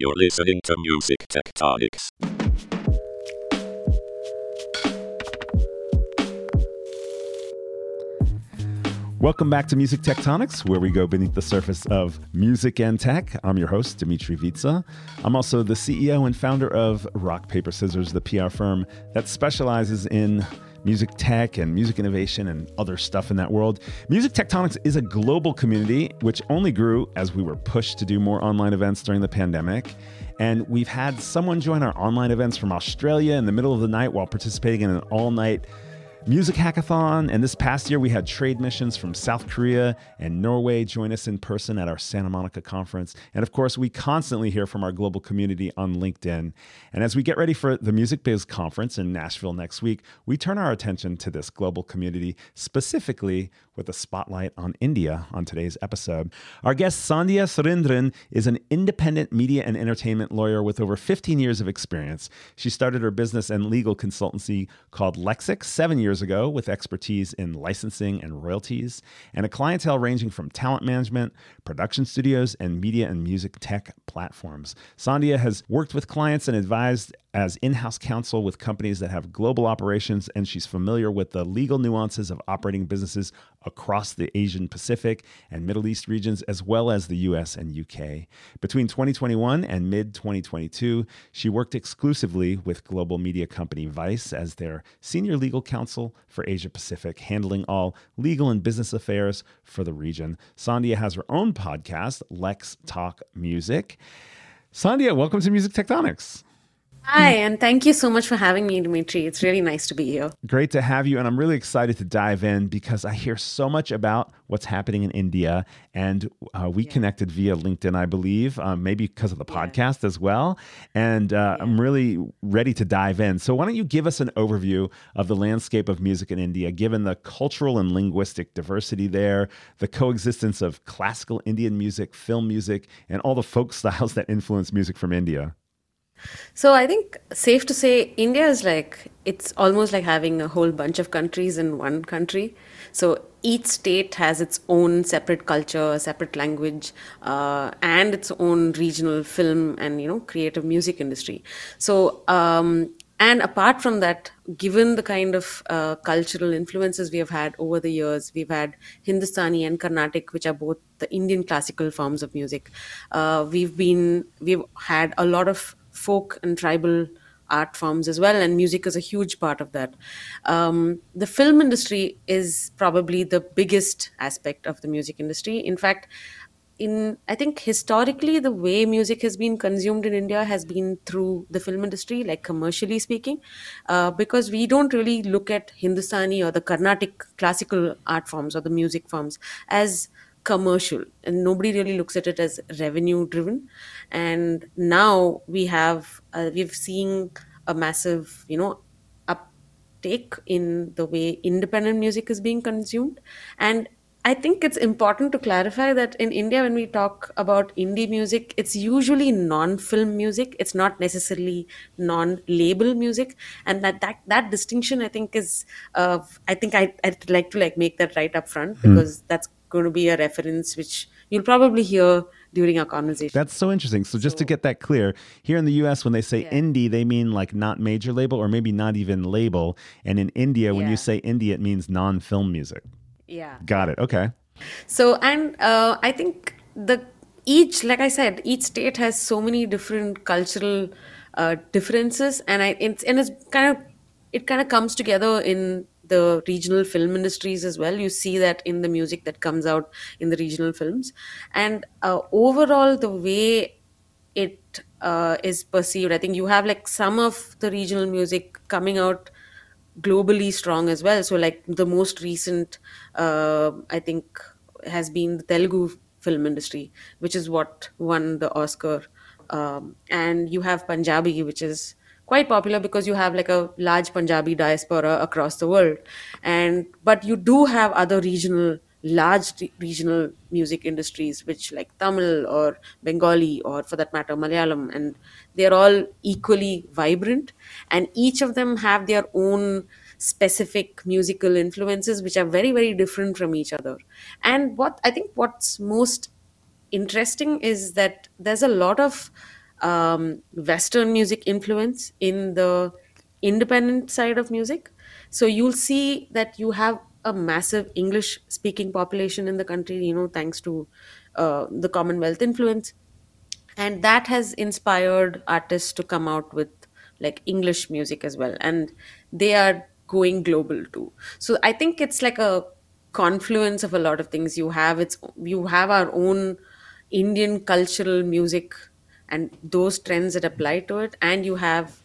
You're listening to Music Tectonics. Welcome back to Music Tectonics, where we go beneath the surface of music and tech. I'm your host, Dmitri Vietze. I'm also the CEO and founder of Rock Paper Scissors, the PR firm that specializes in music tech and music innovation and other stuff in that world. Music Tectonics is a global community which only grew as we were pushed to do more online events during the pandemic. And we've had someone join our online events from Australia in the middle of the night while participating in an all night music hackathon. And this past year, we had trade missions from South Korea and Norway join us in person at our Santa Monica conference. And of course, we constantly hear from our global community on LinkedIn. And as we get ready for the Music Biz conference in Nashville next week, we turn our attention to this global community, specifically with a spotlight on India on today's episode. Our guest, Sandhya Surendran, is an independent media and entertainment lawyer with over 15 years of experience. She started her business and legal consultancy called Lexic seven years ago with expertise in licensing and royalties, and a clientele ranging from talent management, production studios, and media and music tech platforms. Sandhya has worked with clients and advised as in house counsel with companies that have global operations, and she's familiar with the legal nuances of operating businesses across the Asian Pacific and Middle East regions, as well as the US and UK. Between 2021 and mid 2022, she worked exclusively with global media company Vice as their senior legal counsel for Asia Pacific, handling all legal and business affairs for the region. Sandhya has her own podcast, Lex Talk Music. Sandhya, welcome to Music Tectonics. Hi, and thank you so much for having me, Dmitri. It's really nice to be here. Great to have you. And I'm really excited to dive in because I hear so much about what's happening in India. And uh, we yeah. connected via LinkedIn, I believe, um, maybe because of the podcast yeah. as well. And uh, yeah. I'm really ready to dive in. So, why don't you give us an overview of the landscape of music in India, given the cultural and linguistic diversity there, the coexistence of classical Indian music, film music, and all the folk styles that influence music from India? So I think safe to say India is like it's almost like having a whole bunch of countries in one country. So each state has its own separate culture, separate language, uh, and its own regional film and you know creative music industry. So um, and apart from that, given the kind of uh, cultural influences we have had over the years, we've had Hindustani and Carnatic, which are both the Indian classical forms of music. Uh, we've been we've had a lot of folk and tribal art forms as well, and music is a huge part of that. Um, the film industry is probably the biggest aspect of the music industry. In fact, in I think historically the way music has been consumed in India has been through the film industry, like commercially speaking, uh, because we don't really look at Hindustani or the Carnatic classical art forms or the music forms as commercial and nobody really looks at it as revenue driven and now we have uh, we've seen a massive you know uptake in the way independent music is being consumed and I think it's important to clarify that in India, when we talk about indie music, it's usually non-film music. It's not necessarily non-label music, and that that that distinction, I think, is. Uh, I think I, I'd like to like make that right up front hmm. because that's going to be a reference which you'll probably hear during our conversation. That's so interesting. So, just so, to get that clear, here in the US, when they say yeah. indie, they mean like not major label or maybe not even label. And in India, when yeah. you say indie, it means non film music. Yeah. Got it. Okay. So, and uh, I think the each, like I said, each state has so many different cultural uh, differences, and I it's and it's kind of it kind of comes together in the regional film industries as well. You see that in the music that comes out in the regional films. And uh, overall, the way it uh, is perceived, I think you have like some of the regional music coming out globally strong as well. So, like the most recent, uh, I think, has been the Telugu film industry, which is what won the Oscar. Um, and you have Punjabi, which is quite popular because you have like a large Punjabi diaspora across the world, and but you do have other regional large regional music industries which like Tamil or Bengali or for that matter Malayalam. And they're all equally vibrant. And each of them have their own specific musical influences which are very very different from each other. And what I think what's most interesting is that there's a lot of um, Western music influence in the independent side of music. So you'll see that you have a massive English speaking population in the country, you know, thanks to uh, the Commonwealth influence. And that has inspired artists to come out with like English music as well. And they are going global too. So I think it's like a confluence of a lot of things. You have its you have our own Indian cultural music and those trends that apply to it, and you have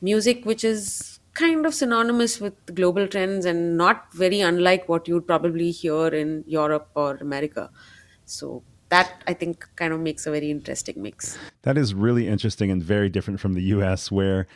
music which is kind of synonymous with global trends and not very unlike what you'd probably hear in Europe or America. So that I think kind of makes a very interesting mix. That is really interesting and very different from the US where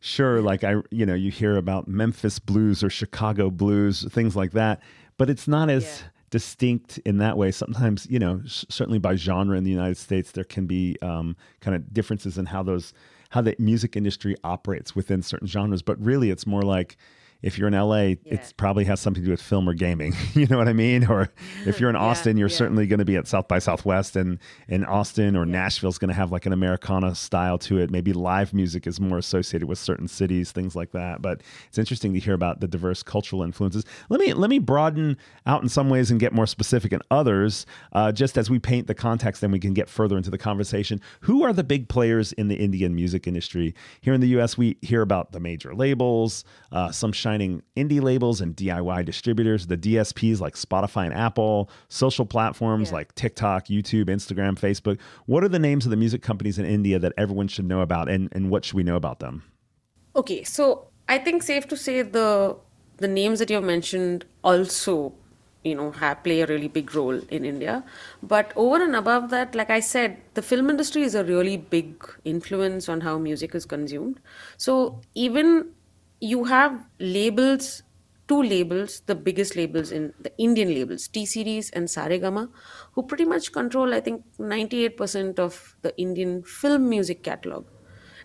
sure like I you know you hear about Memphis blues or Chicago blues things like that but it's not as Yeah. Distinct in that way. Sometimes you know certainly by genre in the United States there can be um, kind of differences in how those how the music industry operates within certain genres but really it's more like if you're in LA, Yeah. it probably has something to do with film or gaming. you know what I mean? Or if you're in Yeah, Austin, you're yeah. certainly going to be at South by Southwest, and in Austin or Nashville's going to have like an Americana style to it. Maybe live music is more associated with certain cities, things like that. But it's interesting to hear about the diverse cultural influences. Let me let me broaden out in some ways and get more specific in others. Uh, just as we paint the context, then we can get further into the conversation. Who are the big players in the Indian music industry? Here in the U.S., we hear about the major labels, uh, some shining indie labels and DIY distributors, the DSPs like Spotify and Apple, social platforms Yeah. like TikTok, YouTube, Instagram, Facebook. What are the names of the music companies in India that everyone should know about, and, and what should we know about them? Okay, so I think safe to say the the names that you've mentioned also, you know, have play a really big role in India. But over and above that, like I said, the film industry is a really big influence on how music is consumed. So even you have labels, two labels, the biggest labels in the Indian labels, T Series and Saregama, who pretty much control, I think, 98% of the Indian film music catalog.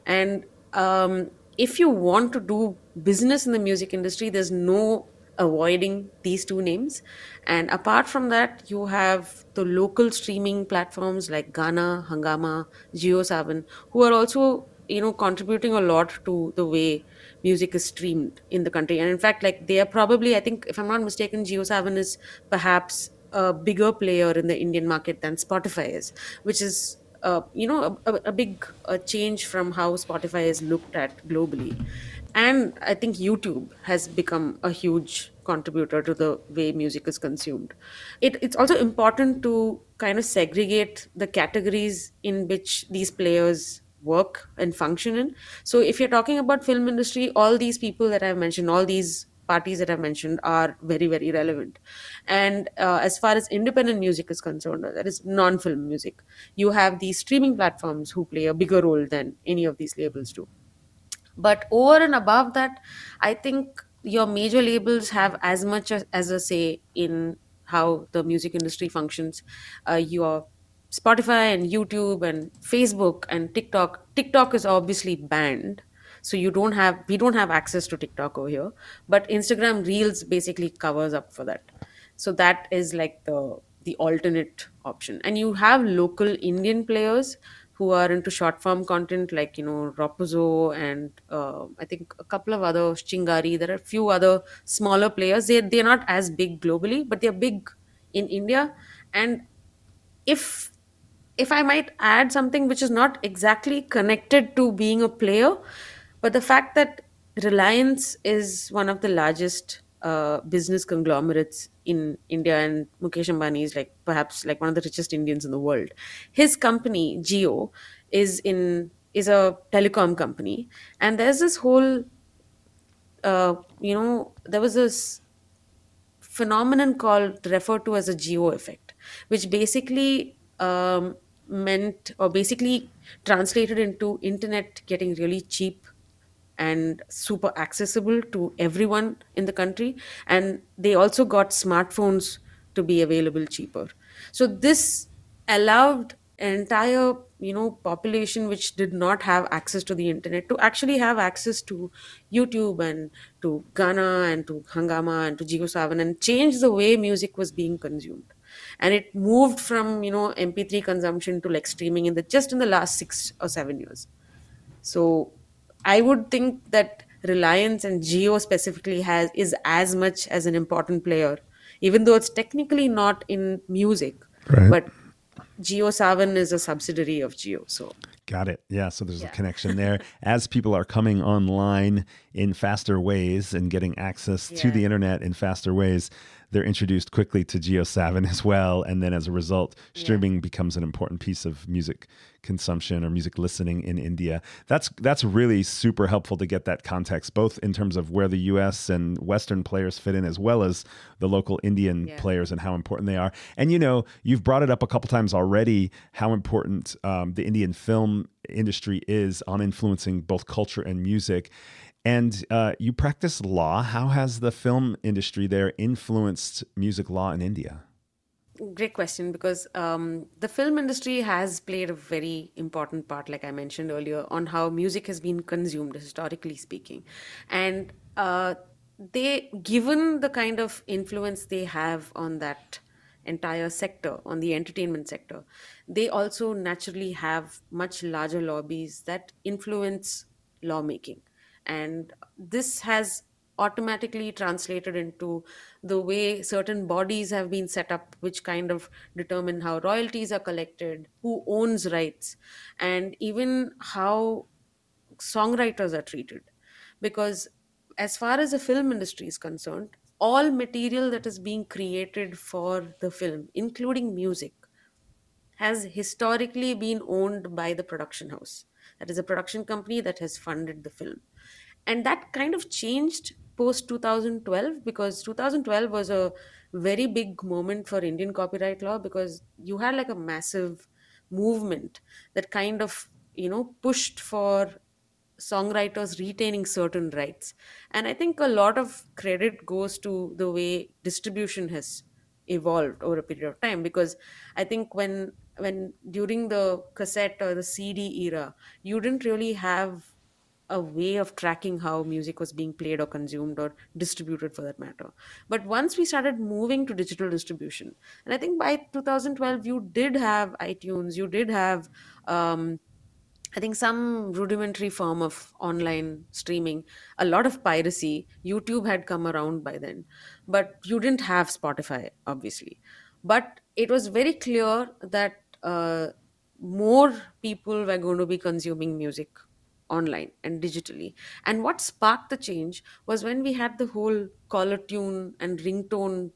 And um, if you want to do business in the music industry, there's no avoiding these two names. And apart from that, you have the local streaming platforms like Gaana, Hungama, JioSaavn, who are also you know contributing a lot to the way music is streamed in the country. And in fact like they are probably i think if i'm not mistaken JioSaavn is perhaps a bigger player in the indian market than spotify is which is uh, you know a, a, a big uh, change from how spotify is looked at globally. And i think youtube has become a huge contributor to the way music is consumed. It, it's also important to kind of segregate the categories in which these players work and function in so if you're talking about film industry all these people that i've mentioned all these parties that I've mentioned are very, very relevant. And uh, as far as independent music is concerned, that is non film music, you have these streaming platforms who play a bigger role than any of these labels do. But over and above that, I think your major labels have as much as, as a say in how the music industry functions. Uh, your Spotify and YouTube and Facebook and TikTok. TikTok is obviously banned. So you don't have we don't have access to tiktok over here. But instagram reels basically covers up for that. So that is like the the alternate option. And you have local indian players who are into short form content like you know Roposo and uh, i think a couple of other chingari. There are a few other smaller players. They they're not as big globally but they're big in india. And if if I might add something which is not exactly connected to being a player, but the fact that Reliance is one of the largest uh, business conglomerates in India, and Mukesh Ambani is like perhaps like one of the richest Indians in the world. His company Jio is in is a telecom company, and there's this whole uh, you know there was this phenomenon called referred to as a Jio effect, which basically um, meant or basically translated into internet getting really cheap and super accessible to everyone in the country. And they also got smartphones to be available cheaper. So this allowed an entire you know population which did not have access to the internet to actually have access to youtube and to Gaana and to Hungama and to Saavn and change the way music was being consumed and it moved from you know mp3 consumption to like streaming in the just in the last 6 or 7 years so i would think that reliance and Jio specifically has is as much as an important player even though it's technically not in music Right. but geo savan is a subsidiary of geo so Got it. Yeah. So there's a connection there. As people are coming online in faster ways and getting access to the internet in faster ways, they're introduced quickly to JioSaavn as well. And then as a result, streaming becomes an important piece of music consumption or music listening in India. That's that's really super helpful to get that context, both in terms of where the US and Western players fit in as well as the local Indian Yeah. players and how important they are. And you know, you've brought it up a couple times already how important um, the Indian film industry is on influencing both culture and music. And uh, you practice law. How has the film industry there influenced music law in India? Great question because um, the film industry has played a very important part, like I mentioned earlier, on how music has been consumed, historically speaking. And uh, they, given the kind of influence they have on that entire sector, on the entertainment sector, they also naturally have much larger lobbies that influence lawmaking. And this has automatically translated into the way certain bodies have been set up, which kind of determine how royalties are collected, who owns rights, and even how songwriters are treated. Because as far as the film industry is concerned, all material that is being created for the film, including music, has historically been owned by the production house. That is a production company that has funded the film. And that kind of changed post 2012 because 2012 was a very big moment for Indian copyright law because you had like a massive movement that kind of, you know, pushed for songwriters retaining certain rights. And I think a lot of credit goes to the way distribution has evolved over a period of time because I think when when during the cassette or the CD era, you didn't really have a way of tracking how music was being played or consumed or distributed for that matter. But once we started moving to digital distribution, and I think by 2012, you did have iTunes, you did have um, I think some rudimentary form of online streaming, a lot of piracy. YouTube had come around by then, but you didn't have Spotify, obviously. But it was very clear that uh, more people were going to be consuming music online and digitally. And what sparked the change was when we had the whole caller tune and ringtone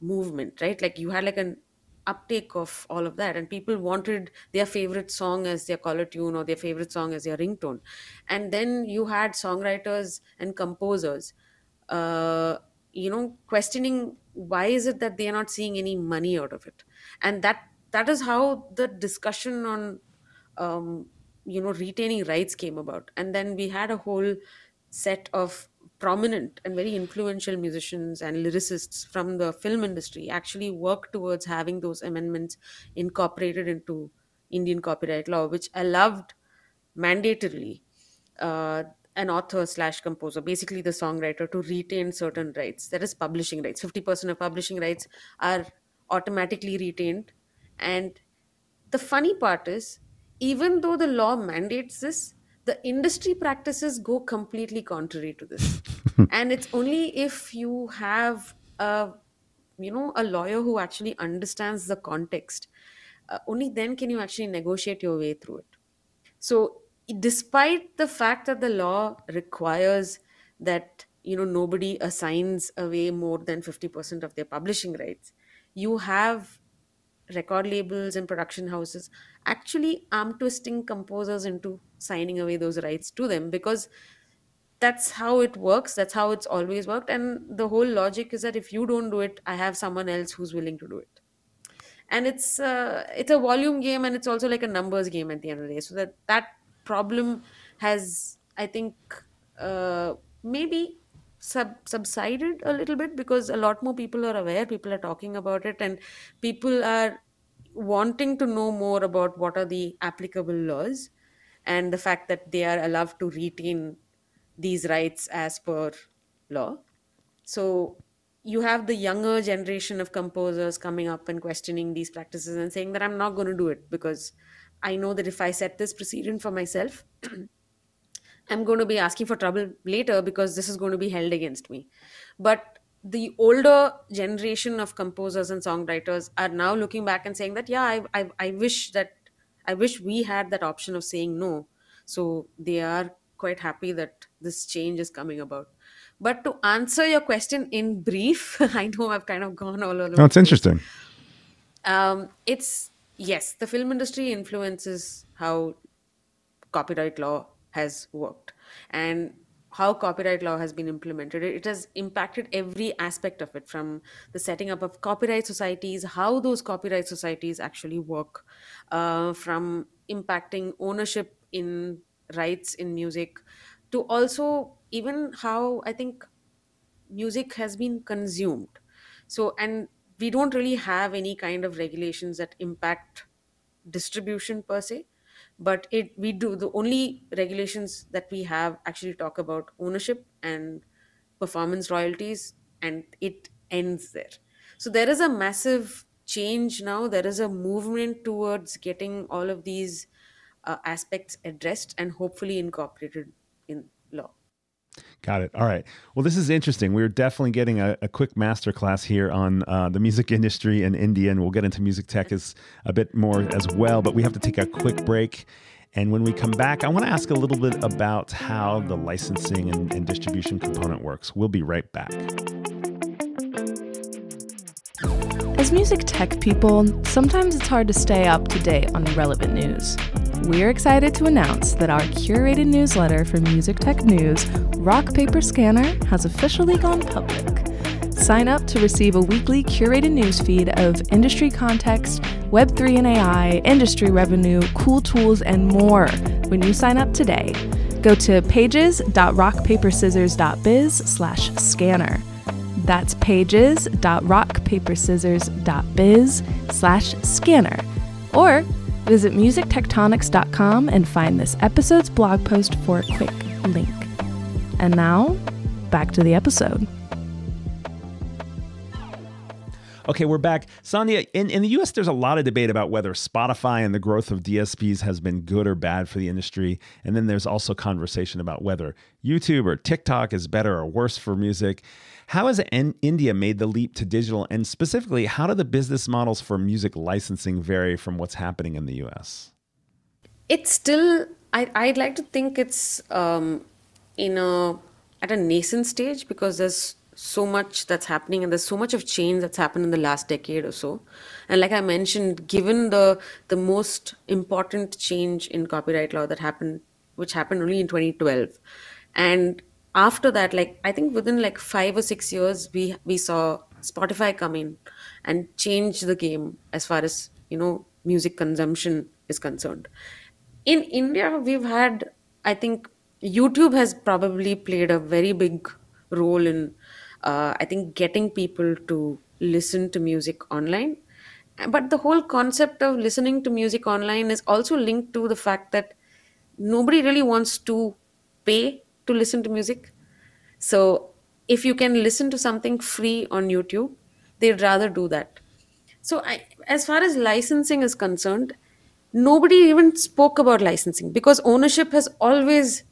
movement, right? Like you had like an uptake of all of that, and people wanted their favorite song as their caller tune or their favorite song as their ringtone. And then you had songwriters and composers, uh, you know, questioning why is it that they are not seeing any money out of it, and that that is how the discussion on um, you know retaining rights came about. And then we had a whole set of prominent and very influential musicians and lyricists from the film industry actually work towards having those amendments incorporated into indian copyright law which allowed mandatorily uh, an author slash composer basically the songwriter to retain certain rights. That is publishing rights. 50% of publishing rights are automatically retained. And the funny part is even though the law mandates this the industry practices go completely contrary to this. And it's only if you have a you know a lawyer who actually understands the context uh, only then can you actually negotiate your way through it. So despite the fact that the law requires that you know nobody assigns away more than 50% of their publishing rights you have record labels and production houses actually arm twisting composers into signing away those rights to them because that's how it works that's how it's always worked. And the whole logic is that if you don't do it i have someone else who's willing to do it. And it's uh, it's a volume game and it's also like a numbers game at the end of the day. So that that problem has i think uh, maybe sub- subsided a little bit because a lot more people are aware people are talking about it and people are wanting to know more about what are the applicable laws and the fact that they are allowed to retain these rights as per law. So you have the younger generation of composers coming up and questioning these practices and saying that I'm not going to do it because I know that if I set this precedent for myself, I'm going to be asking for trouble later because this is going to be held against me. But the older generation of composers and songwriters are now looking back and saying that, yeah, I, I, I wish that I wish we had that option of saying no. So they are quite happy that this change is coming about. But to answer your question in brief, I know I've kind of gone all over. No, it's interesting. Um, it's yes, the film industry influences how copyright law has worked and how copyright law has been implemented. It has impacted every aspect of it from the setting up of copyright societies, how those copyright societies actually work, uh, from impacting ownership in rights in music to also even how I think music has been consumed. So, and we don't really have any kind of regulations that impact distribution per se but it we do the only regulations that we have actually talk about ownership and performance royalties and it ends there. So there is a massive change now. There is a movement towards getting all of these uh, aspects addressed and hopefully incorporated in law Got it. All right. Well, this is interesting. We're definitely getting a, a quick masterclass here on uh, the music industry in India, and we'll get into music tech as a bit more as well. But we have to take a quick break. And when we come back, I want to ask a little bit about how the licensing and, and distribution component works. We'll be right back. As music tech people, sometimes it's hard to stay up to date on relevant news. We're excited to announce that our curated newsletter for Music Tech News, Rock Paper Scanner, has officially gone public. Sign up to receive a weekly curated newsfeed of industry context, Web3 and AI, industry revenue, cool tools, and more when you sign up today. Go to pages.rockpaperscissors.biz slash scanner. That's pages.rockpaperscissors.biz slash scanner. Or visit musictectonics.com and find this episode's blog post for a quick link. And now, back to the episode. Okay, we're back. Sandhya, in, in the US, there's a lot of debate about whether Spotify and the growth of DSPs has been good or bad for the industry. And then there's also conversation about whether YouTube or TikTok is better or worse for music. How has N- India made the leap to digital? And specifically, how do the business models for music licensing vary from what's happening in the US? It's still, I, I'd like to think it's um, in a at a nascent stage because there's so much that's happening and there's so much of change that's happened in the last decade or so and like i mentioned given the the most important change in copyright law that happened which happened only in 2012 and after that like i think within like 5 or 6 years we we saw spotify come in and change the game as far as you know music consumption is concerned in india we've had i think youtube has probably played a very big role in uh, I think getting people to listen to music online. But the whole concept of listening to music online is also linked to the fact that nobody really wants to pay to listen to music. So if you can listen to something free on YouTube, they'd rather do that. So I, as far as licensing is concerned, nobody even spoke about licensing because ownership has always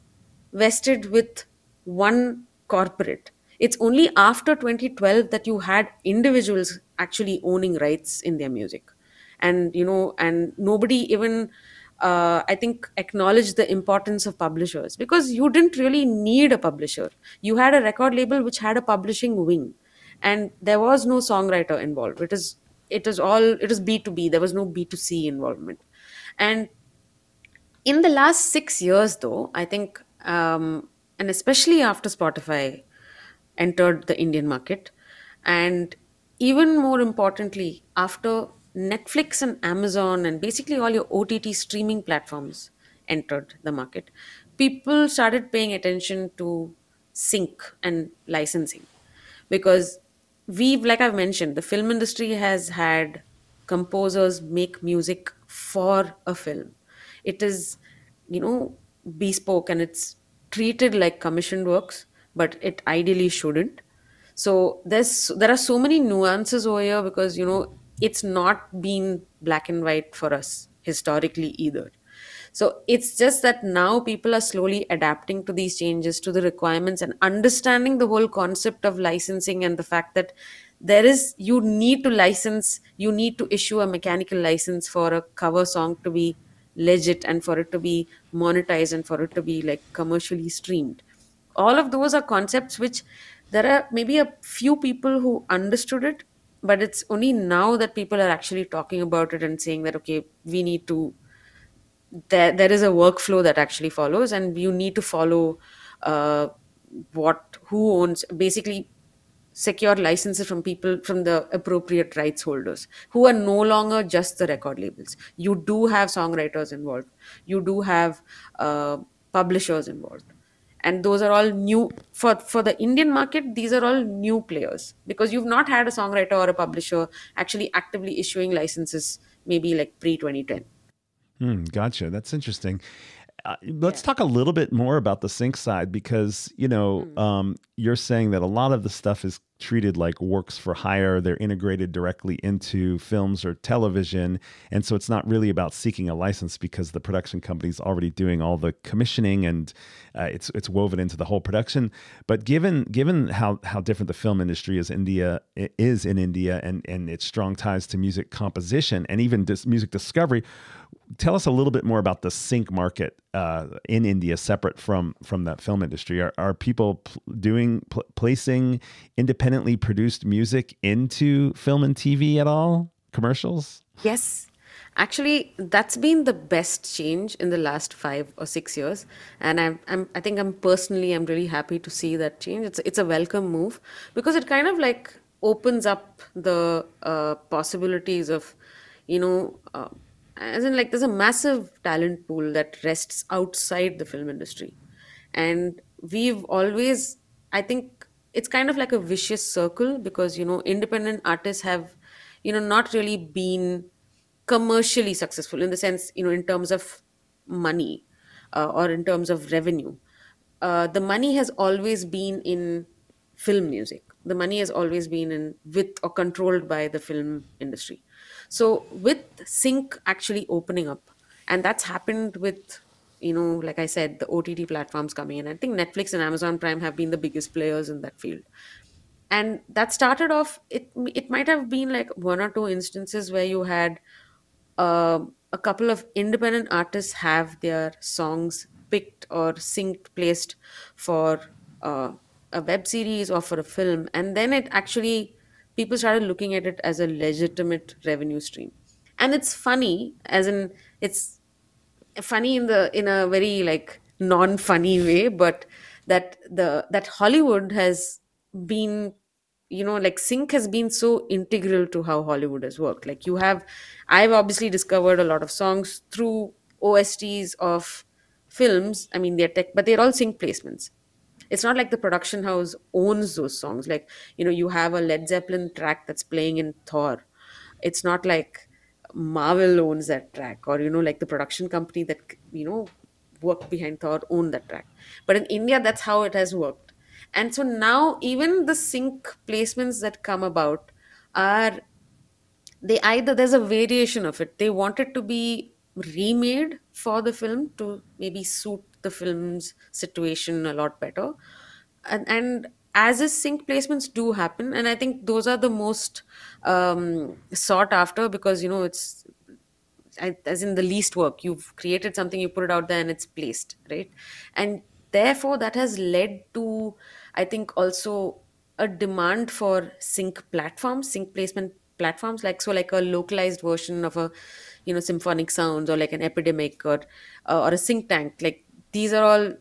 vested with one corporate it's only after 2012 that you had individuals actually owning rights in their music and you know and nobody even uh, i think acknowledged the importance of publishers because you didn't really need a publisher. You had a record label which had a publishing wing and there was no songwriter involved. It is it is all it is b2b there was no b2c involvement. And in the last six years though i think um, and especially after spotify entered the Indian market. And even more importantly, after Netflix and Amazon and basically all your OTT streaming platforms entered the market, people started paying attention to sync and licensing because we've, like I've mentioned, the film industry has had composers make music for a film. It is, you know, bespoke and it's treated like commissioned works but it ideally shouldn't. so there's there are so many nuances over here because you know it's not been black and white for us historically either. So it's just that now people are slowly adapting to these changes to the requirements and understanding the whole concept of licensing and the fact that there is you need to license you need to issue a mechanical license for a cover song to be legit and for it to be monetized and for it to be like commercially streamed. All of those are concepts which there are maybe a few people who understood it but it's only now that people are actually talking about it and saying that okay we need to there there is a workflow that actually follows and you need to follow uh, what who owns basically secure licenses from people from the appropriate rights holders who are no longer just the record labels. You do have songwriters involved. You do have uh, publishers involved and those are all new for for the indian market these are all new players because you've not had a songwriter or a publisher actually actively issuing licenses maybe like pre 2010 Hmm, gotcha. That's interesting. Uh, let's talk a little bit more about the sync side because you know Hmm. um, you're saying that a lot of the stuff is treated like works for hire. They're integrated directly into films or television, and so it's not really about seeking a license because the production company's already doing all the commissioning and uh, it's it's woven into the whole production. But given given how how different the film industry is India is in India and and its strong ties to music composition and even dis- music discovery tell us a little bit more about the sync market uh, in India, separate from from that film industry. Are, are people pl- doing pl- placing independently produced music into film and TV at all? Commercials? Yes. Actually, that's been the best change in the last five or six years, and I'm, I'm I think I'm personally I'm really happy to see that change. It's it's a welcome move because it kind of like opens up the uh, possibilities of, you know, uh, as in like there's a massive talent pool that rests outside the film industry, and we've always I think it's kind of like a vicious circle because you know independent artists have you know not really been commercially successful in the sense you know in terms of money uh, or in terms of revenue. Uh, the money has always been in film music. The money has always been in with or controlled by the film industry. So with sync actually opening up and that's happened with you know like i said the ott platforms coming in. I think netflix and amazon prime have been the biggest players in that field. And that started off it it might have been like one or two instances where you had uh, a couple of independent artists have their songs picked or synced placed for uh, a web series or for a film. And then it actually people started looking at it as a legitimate revenue stream. And it's funny as in it's funny in the in a very like non-funny way but that the that hollywood has been you know like sync has been so integral to how hollywood has worked. Like you have i've obviously discovered a lot of songs through osts of films. I mean they're tech but they're all sync placements. It's not like the production house owns those songs. Like you know you have a led zeppelin track that's playing in thor. It's not like marvel owns that track or you know like the production company that you know worked behind thor own that track. But in india that's how it has worked. And so now even the sync placements that come about are they either there's a variation of it. They want it to be remade for the film to maybe suit the film's situation a lot better. And, and as is sync placements do happen and i think those are the most um, sought after because you know it's as in the least work. You've created something you put it out there and it's placed right? And therefore that has led to i think also a demand for sync platforms sync placement platforms like so like a localized version of a you know symphonic sounds or like an epidemic or uh, or a sync tank. Like these are all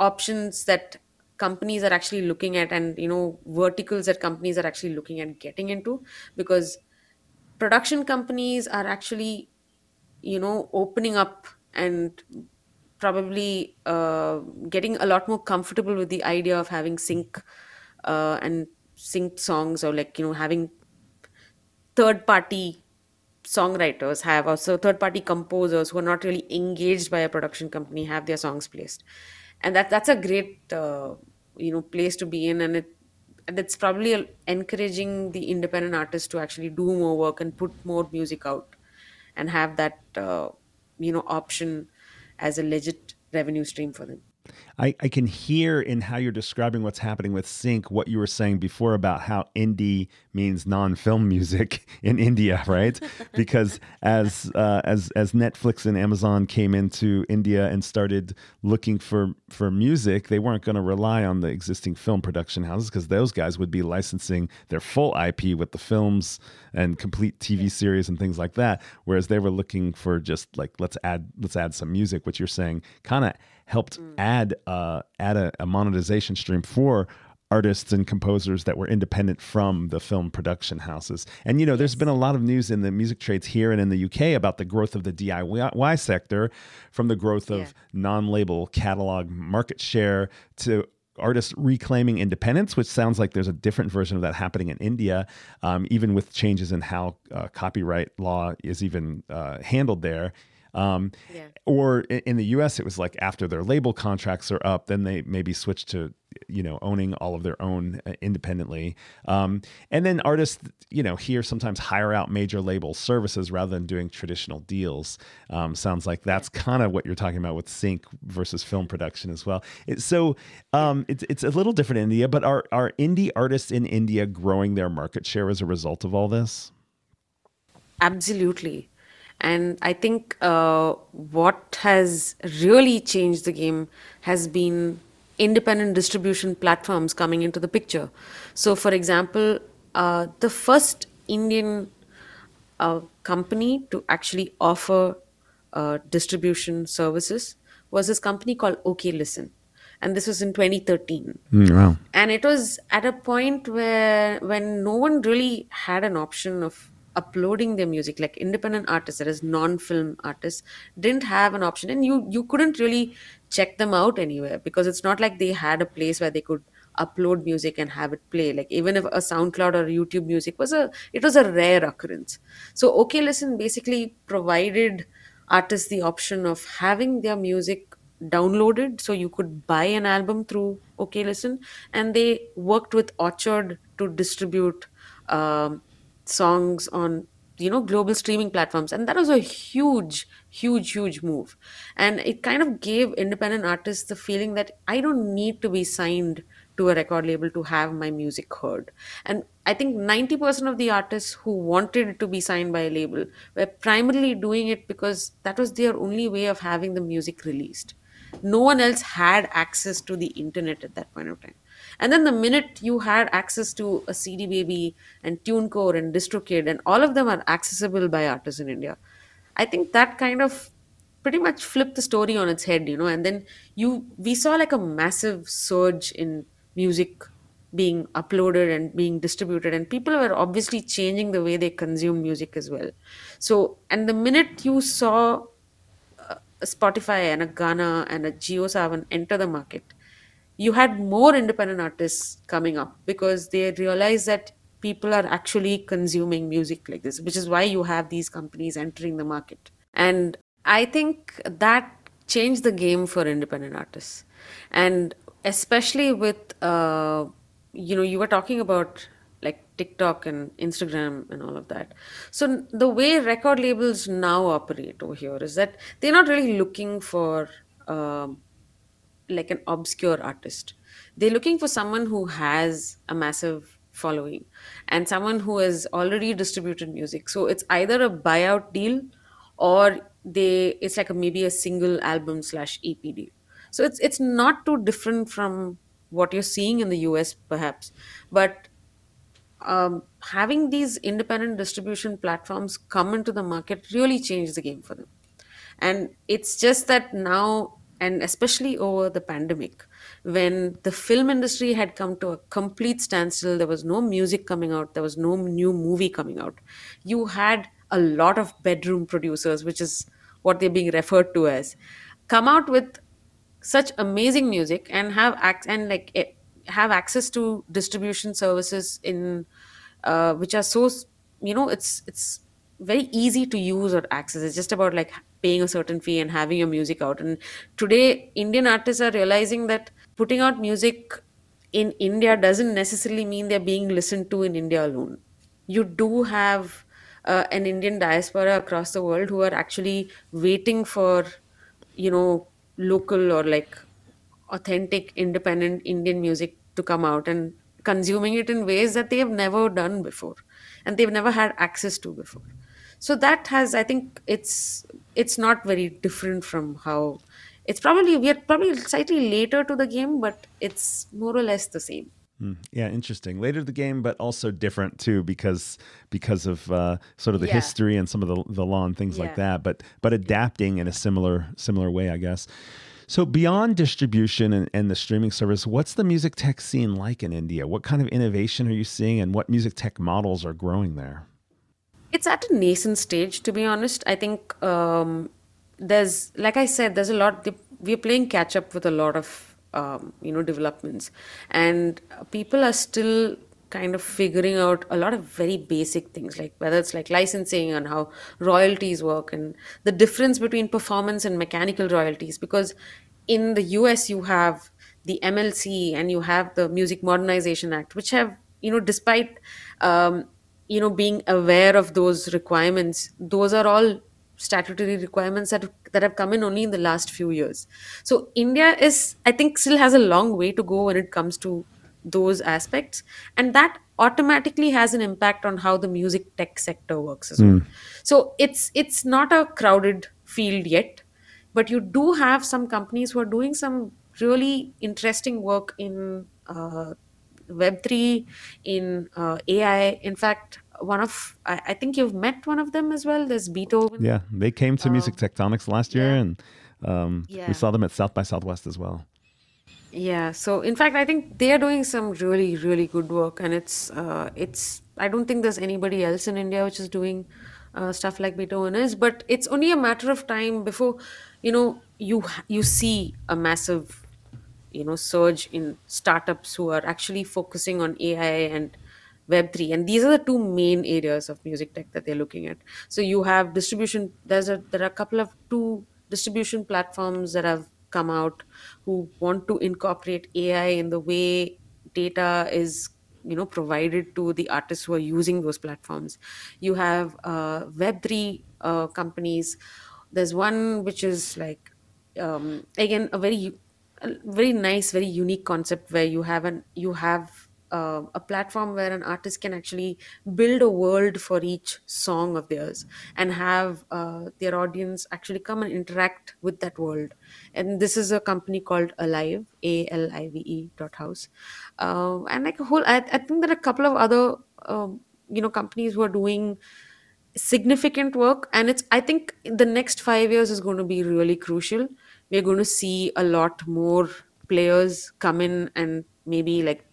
options that companies are actually looking at and you know verticals that companies are actually looking at getting into because production companies are actually you know opening up and probably uh, getting a lot more comfortable with the idea of having sync uh, and synced songs or like you know having third party songwriters have also third party composers who are not really engaged by a production company have their songs placed. And that that's a great uh, you know place to be in and it that's probably encouraging the independent artists to actually do more work and put more music out and have that uh, you know option as a legit revenue stream for them I, I can hear in how you're describing what's happening with sync what you were saying before about how indie means non-film music in India, right? because as uh, as as Netflix and Amazon came into India and started looking for for music, they weren't going to rely on the existing film production houses because those guys would be licensing their full IP with the films and complete TV series and things like that. Whereas they were looking for just like let's add let's add some music, which you're saying kind of helped mm. add uh, add a, a monetization stream for artists and composers that were independent from the film production houses. And you know, there's been a lot of news in the music trades here and in the UK about the growth of the DIY sector from the growth of yeah. non-label catalog market share to artists reclaiming independence, which sounds like there's a different version of that happening in India, um, even with changes in how uh, copyright law is even uh, handled there. Um, yeah. Or in the U.S., it was like after their label contracts are up, then they maybe switch to you know owning all of their own uh, independently. Um, and then artists, you know, here sometimes hire out major label services rather than doing traditional deals. Um, sounds like that's kind of what you're talking about with sync versus film production as well. It, so um, it's it's a little different in India, but are are indie artists in India growing their market share as a result of all this? Absolutely. And I think uh, what has really changed the game has been independent distribution platforms coming into the picture. So, for example, uh, the first Indian uh, company to actually offer uh, distribution services was this company called OK Listen. And this was in 2013. Mm, wow. And it was at a point where when no one really had an option of uploading their music like independent artists that is non-film artists didn't have an option. And you you couldn't really check them out anywhere because it's not like they had a place where they could upload music and have it play. Like even if a soundcloud or youtube music was a it was a rare occurrence. So OK Listen basically provided artists the option of having their music downloaded so you could buy an album through OK Listen and they worked with orchard to distribute um, songs on you know global streaming platforms and that was a huge huge huge move. And it kind of gave independent artists the feeling that i don't need to be signed to a record label to have my music heard. And i think 90% of the artists who wanted to be signed by a label were primarily doing it because that was their only way of having the music released. No one else had access to the internet at that point of time and then the minute you had access to a CD Baby and TuneCore and DistroKid, and all of them are accessible by artists in India, I think that kind of pretty much flipped the story on its head, you know. And then you we saw like a massive surge in music being uploaded and being distributed and people were obviously changing the way they consume music as well so and the minute you saw a spotify and a Gaana and a JioSaavn enter the market you had more independent artists coming up because they realized that people are actually consuming music like this, which is why you have these companies entering the market. And I think that changed the game for independent artists. And especially with, uh, you know, you were talking about like TikTok and Instagram and all of that. So the way record labels now operate over here is that they're not really looking for. Um, like an obscure artist. They're looking for someone who has a massive following and someone who has already distributed music. So it's either a buyout deal or they it's like a maybe a single album slash EP deal. So it's it's not too different from what you're seeing in the US perhaps, but um, having these independent distribution platforms come into the market really changed the game for them. And it's just that now and especially over the pandemic when the film industry had come to a complete standstill there was no music coming out there was no new movie coming out. You had a lot of bedroom producers which is what they're being referred to as come out with such amazing music and have ac- and like eh, have access to distribution services in uh, which are so you know it's it's very easy to use or access. It's just about like paying a certain fee and having your music out and today indian artists are realizing that putting out music in India doesn't necessarily mean they're being listened to in India alone. You do have uh, an Indian diaspora across the world who are actually waiting for, you know, local or like authentic independent Indian music to come out and consuming it in ways that they have never done before and they've never had access to before. So that has, I think, it's it's not very different from how it's probably we are probably slightly later to the game, but it's more or less the same. Mm, yeah, interesting. Later the game, but also different too because because of uh, sort of the Yeah. history and some of the the law and things like that. But but adapting in a similar similar way, I guess. So beyond distribution and, and the streaming service, what's the music tech scene like in India? What kind of innovation are you seeing, and what music tech models are growing there? It's at a nascent stage, to be honest. I think um, there's, like I said, there's a lot. We're playing catch up with a lot of, um, you know, developments, and people are still kind of figuring out a lot of very basic things, like whether it's like licensing and how royalties work, and the difference between performance and mechanical royalties. Because in the US, you have the MLC and you have the Music Modernization Act, which have, you know, despite um, you know being aware of those requirements those are all statutory requirements that that have come in only in the last few years. So india is i think still has a long way to go when it comes to those aspects and that automatically has an impact on how the music tech sector works as well. So it's it's not a crowded field yet but you do have some companies who are doing some really interesting work in uh, web3 in uh, ai in fact one of I, I think you've met one of them as well there's Beatoven Yeah, they came to Music Tectonics last year, yeah. and um, Yeah. we saw them at South by Southwest as well. Yeah, so in fact, I think they are doing some really, really good work, and it's uh, it's. I don't think there's anybody else in India which is doing uh, stuff like Beatoven is, but it's only a matter of time before, you know, you you see a massive, you know, surge in startups who are actually focusing on AI and Web three, and these are the two main areas of music tech that they're looking at. So you have distribution. There's a there are a couple of two distribution platforms that have come out who want to incorporate AI in the way data is you know provided to the artists who are using those platforms. You have uh, Web three uh, companies. There's one which is like um, again a very a very nice, very unique concept where you have an you have uh, a platform where an artist can actually build a world for each song of theirs and have uh, their audience actually come and interact with that world. And this is a company called Alive, A L I V E dot house, uh, and like a whole. I, I think there are a couple of other um, you know companies who are doing significant work and it's i think the next 5 years is going to be really crucial we're going to see a lot more players come in and maybe like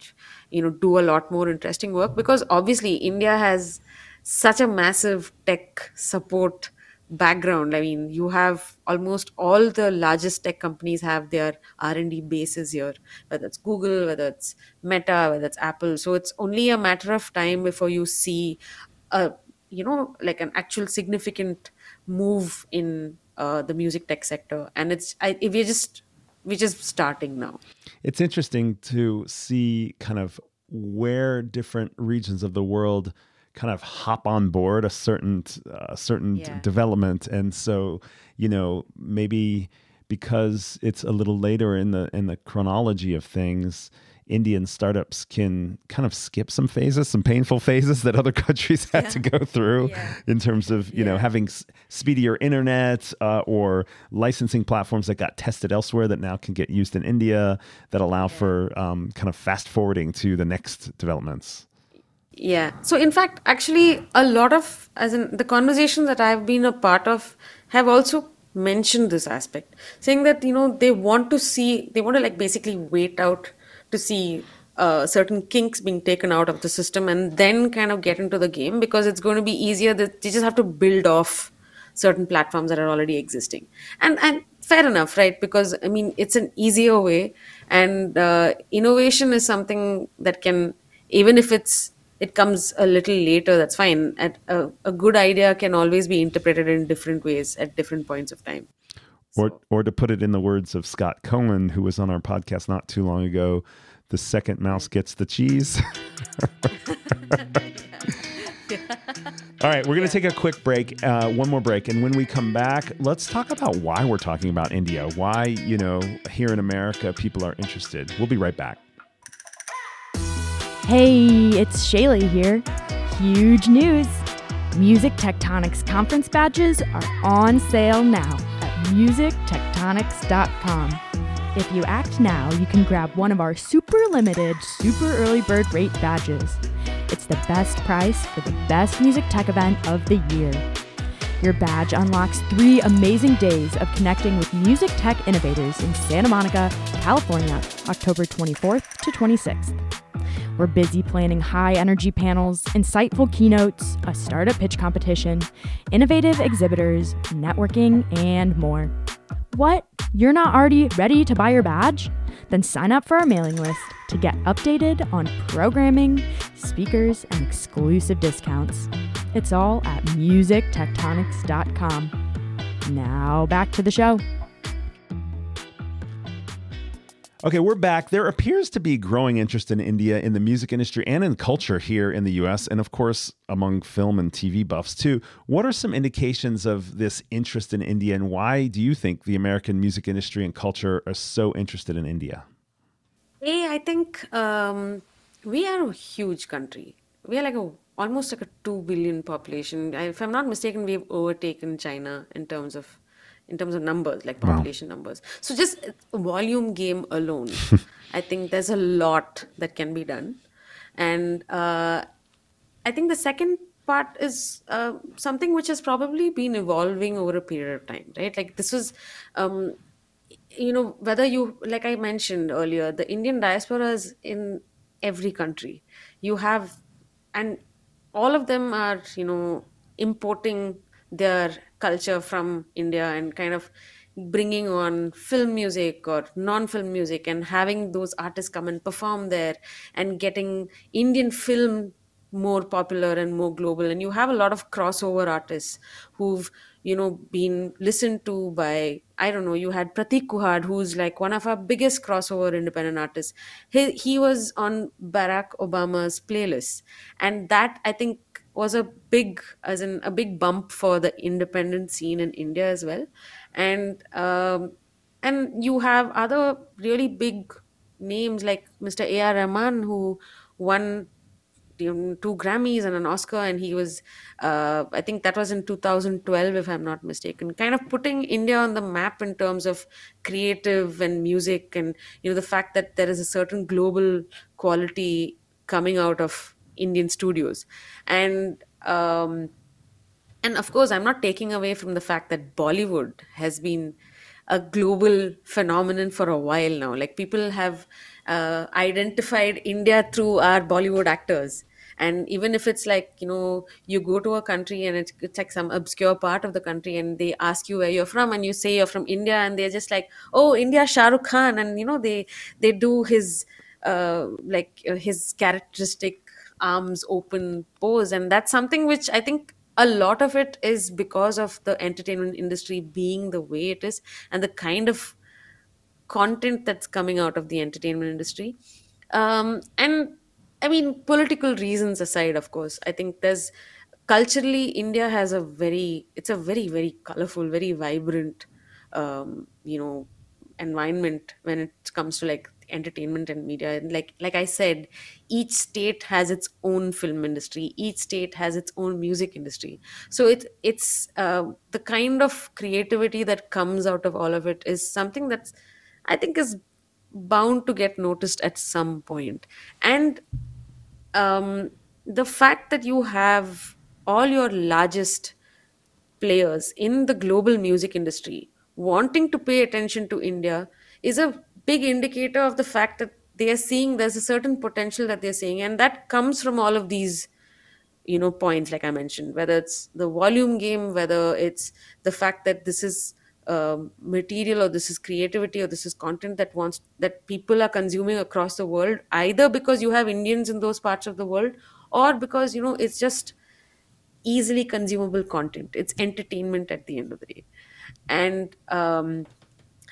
you know do a lot more interesting work because obviously india has such a massive tech support background. I mean you have almost all the largest tech companies have their r&d bases here whether it's google whether it's meta whether it's apple. So it's only a matter of time before you see a you know like an actual significant move in uh, the music tech sector and it's I, we're just we're just starting now It's interesting to see kind of where different regions of the world kind of hop on board a certain uh, certain Yeah. development, and so you know maybe because it's a little later in the in the chronology of things. Indian startups can kind of skip some phases, some painful phases that other countries had to go through Yeah. in terms of you know having s- speedier internet uh, or licensing platforms that got tested elsewhere that now can get used in India that allow for um, kind of fast forwarding to the next developments. Yeah. So in fact, actually, a lot of as in the conversations that I've been a part of have also mentioned this aspect, saying that you know they want to see they want to like basically wait out to see uh, certain kinks being taken out of the system and then kind of get into the game because it's going to be easier. That they just have to build off certain platforms that are already existing. And and fair enough right? Because i mean it's an easier way and uh, innovation is something that can even if it's it comes a little later that's fine. At a, a good idea can always be interpreted in different ways at different points of time. Or, or to put it in the words of Scott Cohen, who was on our podcast not too long ago, the second mouse gets the cheese. All right, we're going to take a quick break, uh, one more break. And when we come back, let's talk about why we're talking about India, why, you know, here in America, people are interested. We'll be right back. Hey, it's Shaylee here. Huge news! Music Tectonics conference badges are on sale now at musictectonics.com. If you act now, you can grab one of our super limited, super early bird rate badges. It's the best price for the best music tech event of the year. Your badge unlocks three amazing days of connecting with music tech innovators in Santa Monica, California, October 24th to 26th. We're busy planning high energy panels, insightful keynotes, a startup pitch competition, innovative exhibitors, networking, and more. What? You're not already ready to buy your badge? Then sign up for our mailing list to get updated on programming, speakers, and exclusive discounts. It's all at musictectonics.com. Now back to the show. Okay, we're back. There appears to be growing interest in India in the music industry and in culture here in the US, and of course, among film and TV buffs too. What are some indications of this interest in India, and why do you think the American music industry and culture are so interested in India? Hey, I think um, we are a huge country. We are like a almost like a two billion population. If I'm not mistaken, we've overtaken China in terms of in terms of numbers, like population numbers. So just volume game alone, I think there's a lot that can be done, and uh, I think the second part is uh, something which has probably been evolving over a period of time, right? Like this was. Um, you know whether you like i mentioned earlier the indian diaspora is in every country you have and all of them are you know importing their culture from india and kind of bringing on film music or non-film music and having those artists come and perform there and getting indian film more popular and more global. And you have a lot of crossover artists who've you know been listened to by i don't know you had Prateek Kuhad who's like one of our biggest crossover independent artists. He, he was on barack obama's playlist. And that i think was a big as in a big bump for the independent scene in india as well. And um, and you have other really big names like mr ar rahman who won you know, two Grammys and an Oscar, and he was, uh, I think that was in 2012, if I'm not mistaken, kind of putting India on the map in terms of creative and music, and you know the fact that there is a certain global quality coming out of Indian studios, and um, and of course, I'm not taking away from the fact that Bollywood has been a global phenomenon for a while now. Like people have uh, identified India through our Bollywood actors. And even if it's like, you know, you go to a country and it's, it's like some obscure part of the country and they ask you where you're from and you say you're from India and they're just like, oh, India, Shah Rukh Khan. And, you know, they, they do his, uh, like uh, his characteristic arms open pose. And that's something which I think a lot of it is because of the entertainment industry being the way it is and the kind of content that's coming out of the entertainment industry um, and i mean political reasons aside of course i think there's culturally india has a very it's a very very colorful very vibrant um, you know environment when it comes to like entertainment and media and like like i said each state has its own film industry each state has its own music industry. So it's it's uh, the kind of creativity that comes out of all of it is something that's i think is bound to get noticed at some point. And um, the fact that you have all your largest players in the global music industry wanting to pay attention to India is a big indicator of the fact that they are seeing there's a certain potential that they're seeing, and that comes from all of these you know points like i mentioned whether it's the volume game whether it's the fact that this is um, material or this is creativity or this is content that wants that people are consuming across the world either because you have indians in those parts of the world or because you know it's just easily consumable content. It's entertainment at the end of the day. And um,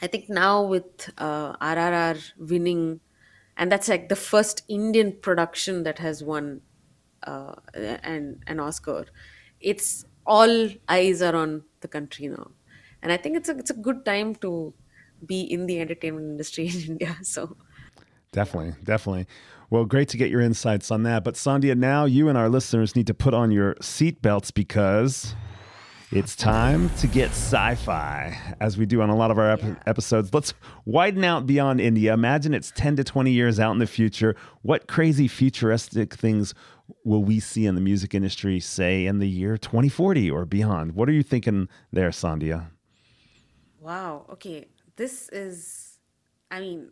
I think now with uh, RRR winning, and that's like the first Indian production that has won uh, an an Oscar. It's all eyes are on the country now, and I think it's a it's a good time to be in the entertainment industry in India. So Definitely, definitely. Well, great to get your insights on that. But Sandhya, now you and our listeners need to put on your seatbelts because it's time to get sci-fi, as we do on a lot of our ep- episodes. Let's widen out beyond India. Imagine it's 10 to 20 years out in the future. What crazy futuristic things will we see in the music industry, say, in the year 2040 or beyond? What are you thinking there, Sandhya? wow, okay, this is, I mean,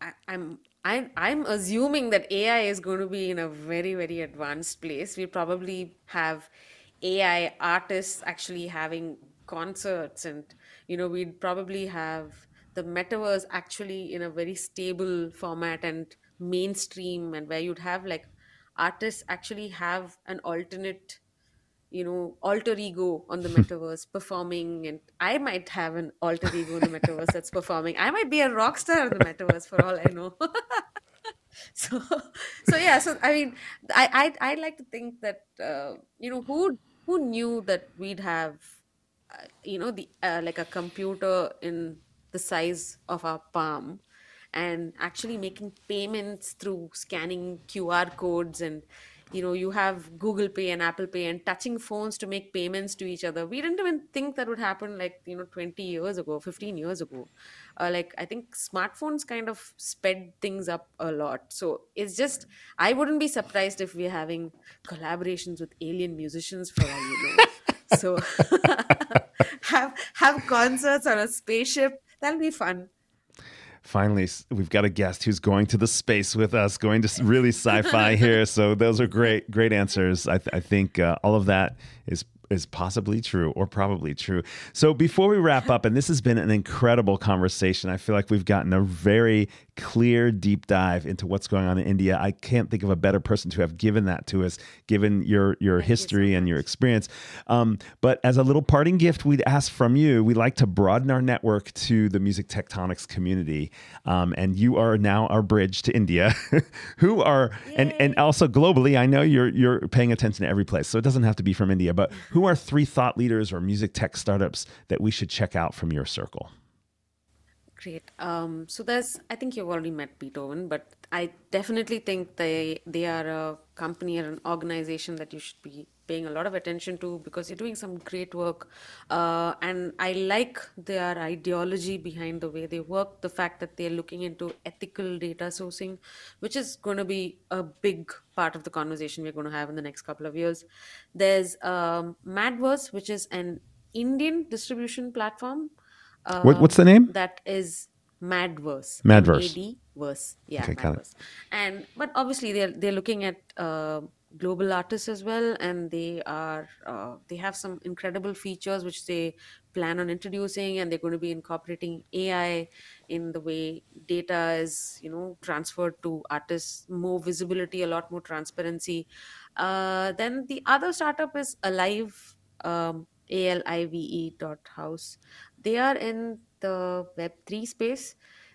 I, I'm I'm I'm assuming that AI is going to be in a very very advanced place. We probably have AI artists actually having concerts, and you know we'd probably have the metaverse actually in a very stable format and mainstream, and where you'd have like artists actually have an alternate you know alter ego on the metaverse performing and i might have an alter ego in the metaverse that's performing. I might be a rock star in the metaverse for all i know. So so yeah so i mean i i, I like to think that uh, you know who who knew that we'd have uh, you know the uh, like a computer in the size of our palm and actually making payments through scanning qr codes and you know you have google pay and apple pay and touching phones to make payments to each other. We didn't even think that would happen like you know 20 years ago 15 years ago. Uh, like i think smartphones kind of sped things up a lot. So it's just i wouldn't be surprised if we're having collaborations with alien musicians for all you know. So have have concerts on a spaceship. That'll be fun Finally, we've got a guest who's going to the space with us, going to really sci-fi here. So those are great, great answers. I, th- I think uh, all of that is is possibly true or probably true. So before we wrap up, and this has been an incredible conversation, I feel like we've gotten a very clear deep dive into what's going on in India. I can't think of a better person to have given that to us, given your your history and your experience. Um, but as a little parting gift, we'd ask from you. We'd like to broaden our network to the music tectonics community, um, and you are now our bridge to India. Who are and and also globally? I know you're you're paying attention to every place, so it doesn't have to be from India. But who are three thought leaders or music tech startups that we should check out from your circle? Great. Um, so there's, I think you've already met Beatoven, but I definitely think they they are a company or an organization that you should be paying a lot of attention to because you're doing some great work. Uh, and I like their ideology behind the way they work, the fact that they're looking into ethical data sourcing, which is going to be a big part of the conversation we're going to have in the next couple of years. There's um, Madverse, which is an Indian distribution platform What, what's the name? that is Madverse. Madverse. M-A-D verse. Yeah, Okay, got it. Madverse. And but obviously they're they're looking at uh, global artists as well, and they are uh, they have some incredible features which they plan on introducing, and they're going to be incorporating AI in the way data is you know transferred to artists, more visibility, a lot more transparency. Uh, then the other startup is Alive. Um, A-L-I-V-E dot house. They are in the Web3 space.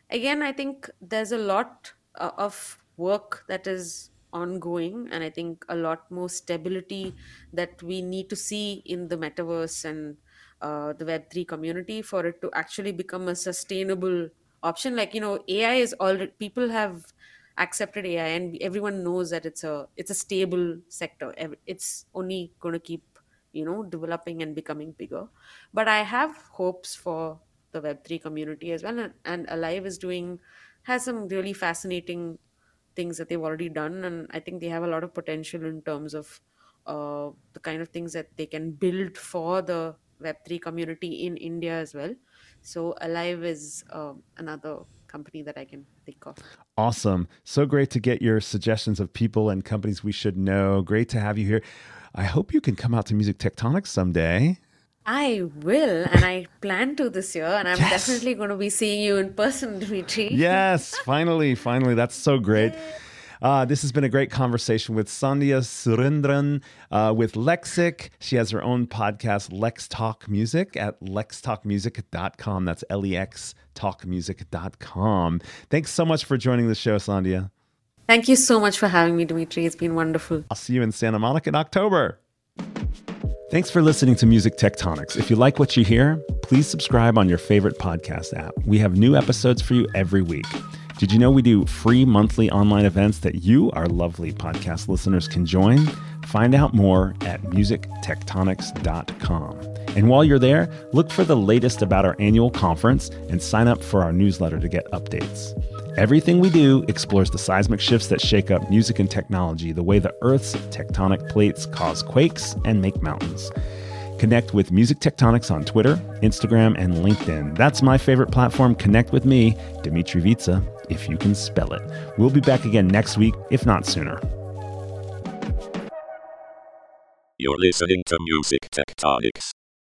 Again, I think there's a lot uh, of work that is ongoing, and I think a lot more stability that we need to see in the metaverse and uh, the Web3 community for it to actually become a sustainable option. Like, you know, AI is already, people have accepted AI and everyone knows that it's a it's a stable sector. It's only going to keep you know developing and becoming bigger but i have hopes for the web3 community as well and, and alive is doing has some really fascinating things that they've already done and i think they have a lot of potential in terms of uh, the kind of things that they can build for the web3 community in india as well so alive is uh, another company that i can think of Awesome. So great to get your suggestions of people and companies we should know. Great to have you here. I hope you can come out to Music Tectonics someday. I will, and I plan to this year, and I'm Yes. definitely going to be seeing you in person, Dmitri. Yes, finally, finally. That's so great. Uh, this has been a great conversation with Sandhya Surendran uh, with Lexic. She has her own podcast, Lex Talk Music, at lextalkmusic.com. That's L E X talkmusic.com. Thanks so much for joining the show, Sandhya. Thank you so much for having me, Dmitri. It's been wonderful. I'll see you in Santa Monica in October. Thanks for listening to Music Tectonics. If you like what you hear, please subscribe on your favorite podcast app. We have new episodes for you every week. Did you know we do free monthly online events that you, our lovely podcast listeners, can join? Find out more at musictectonics.com. And while you're there, look for the latest about our annual conference and sign up for our newsletter to get updates. Everything we do explores the seismic shifts that shake up music and technology, the way the Earth's tectonic plates cause quakes and make mountains. Connect with Music Tectonics on Twitter, Instagram, and LinkedIn. That's my favorite platform. Connect with me, Dmitri Vietze, if you can spell it. We'll be back again next week, if not sooner. You're listening to Music Tectonics.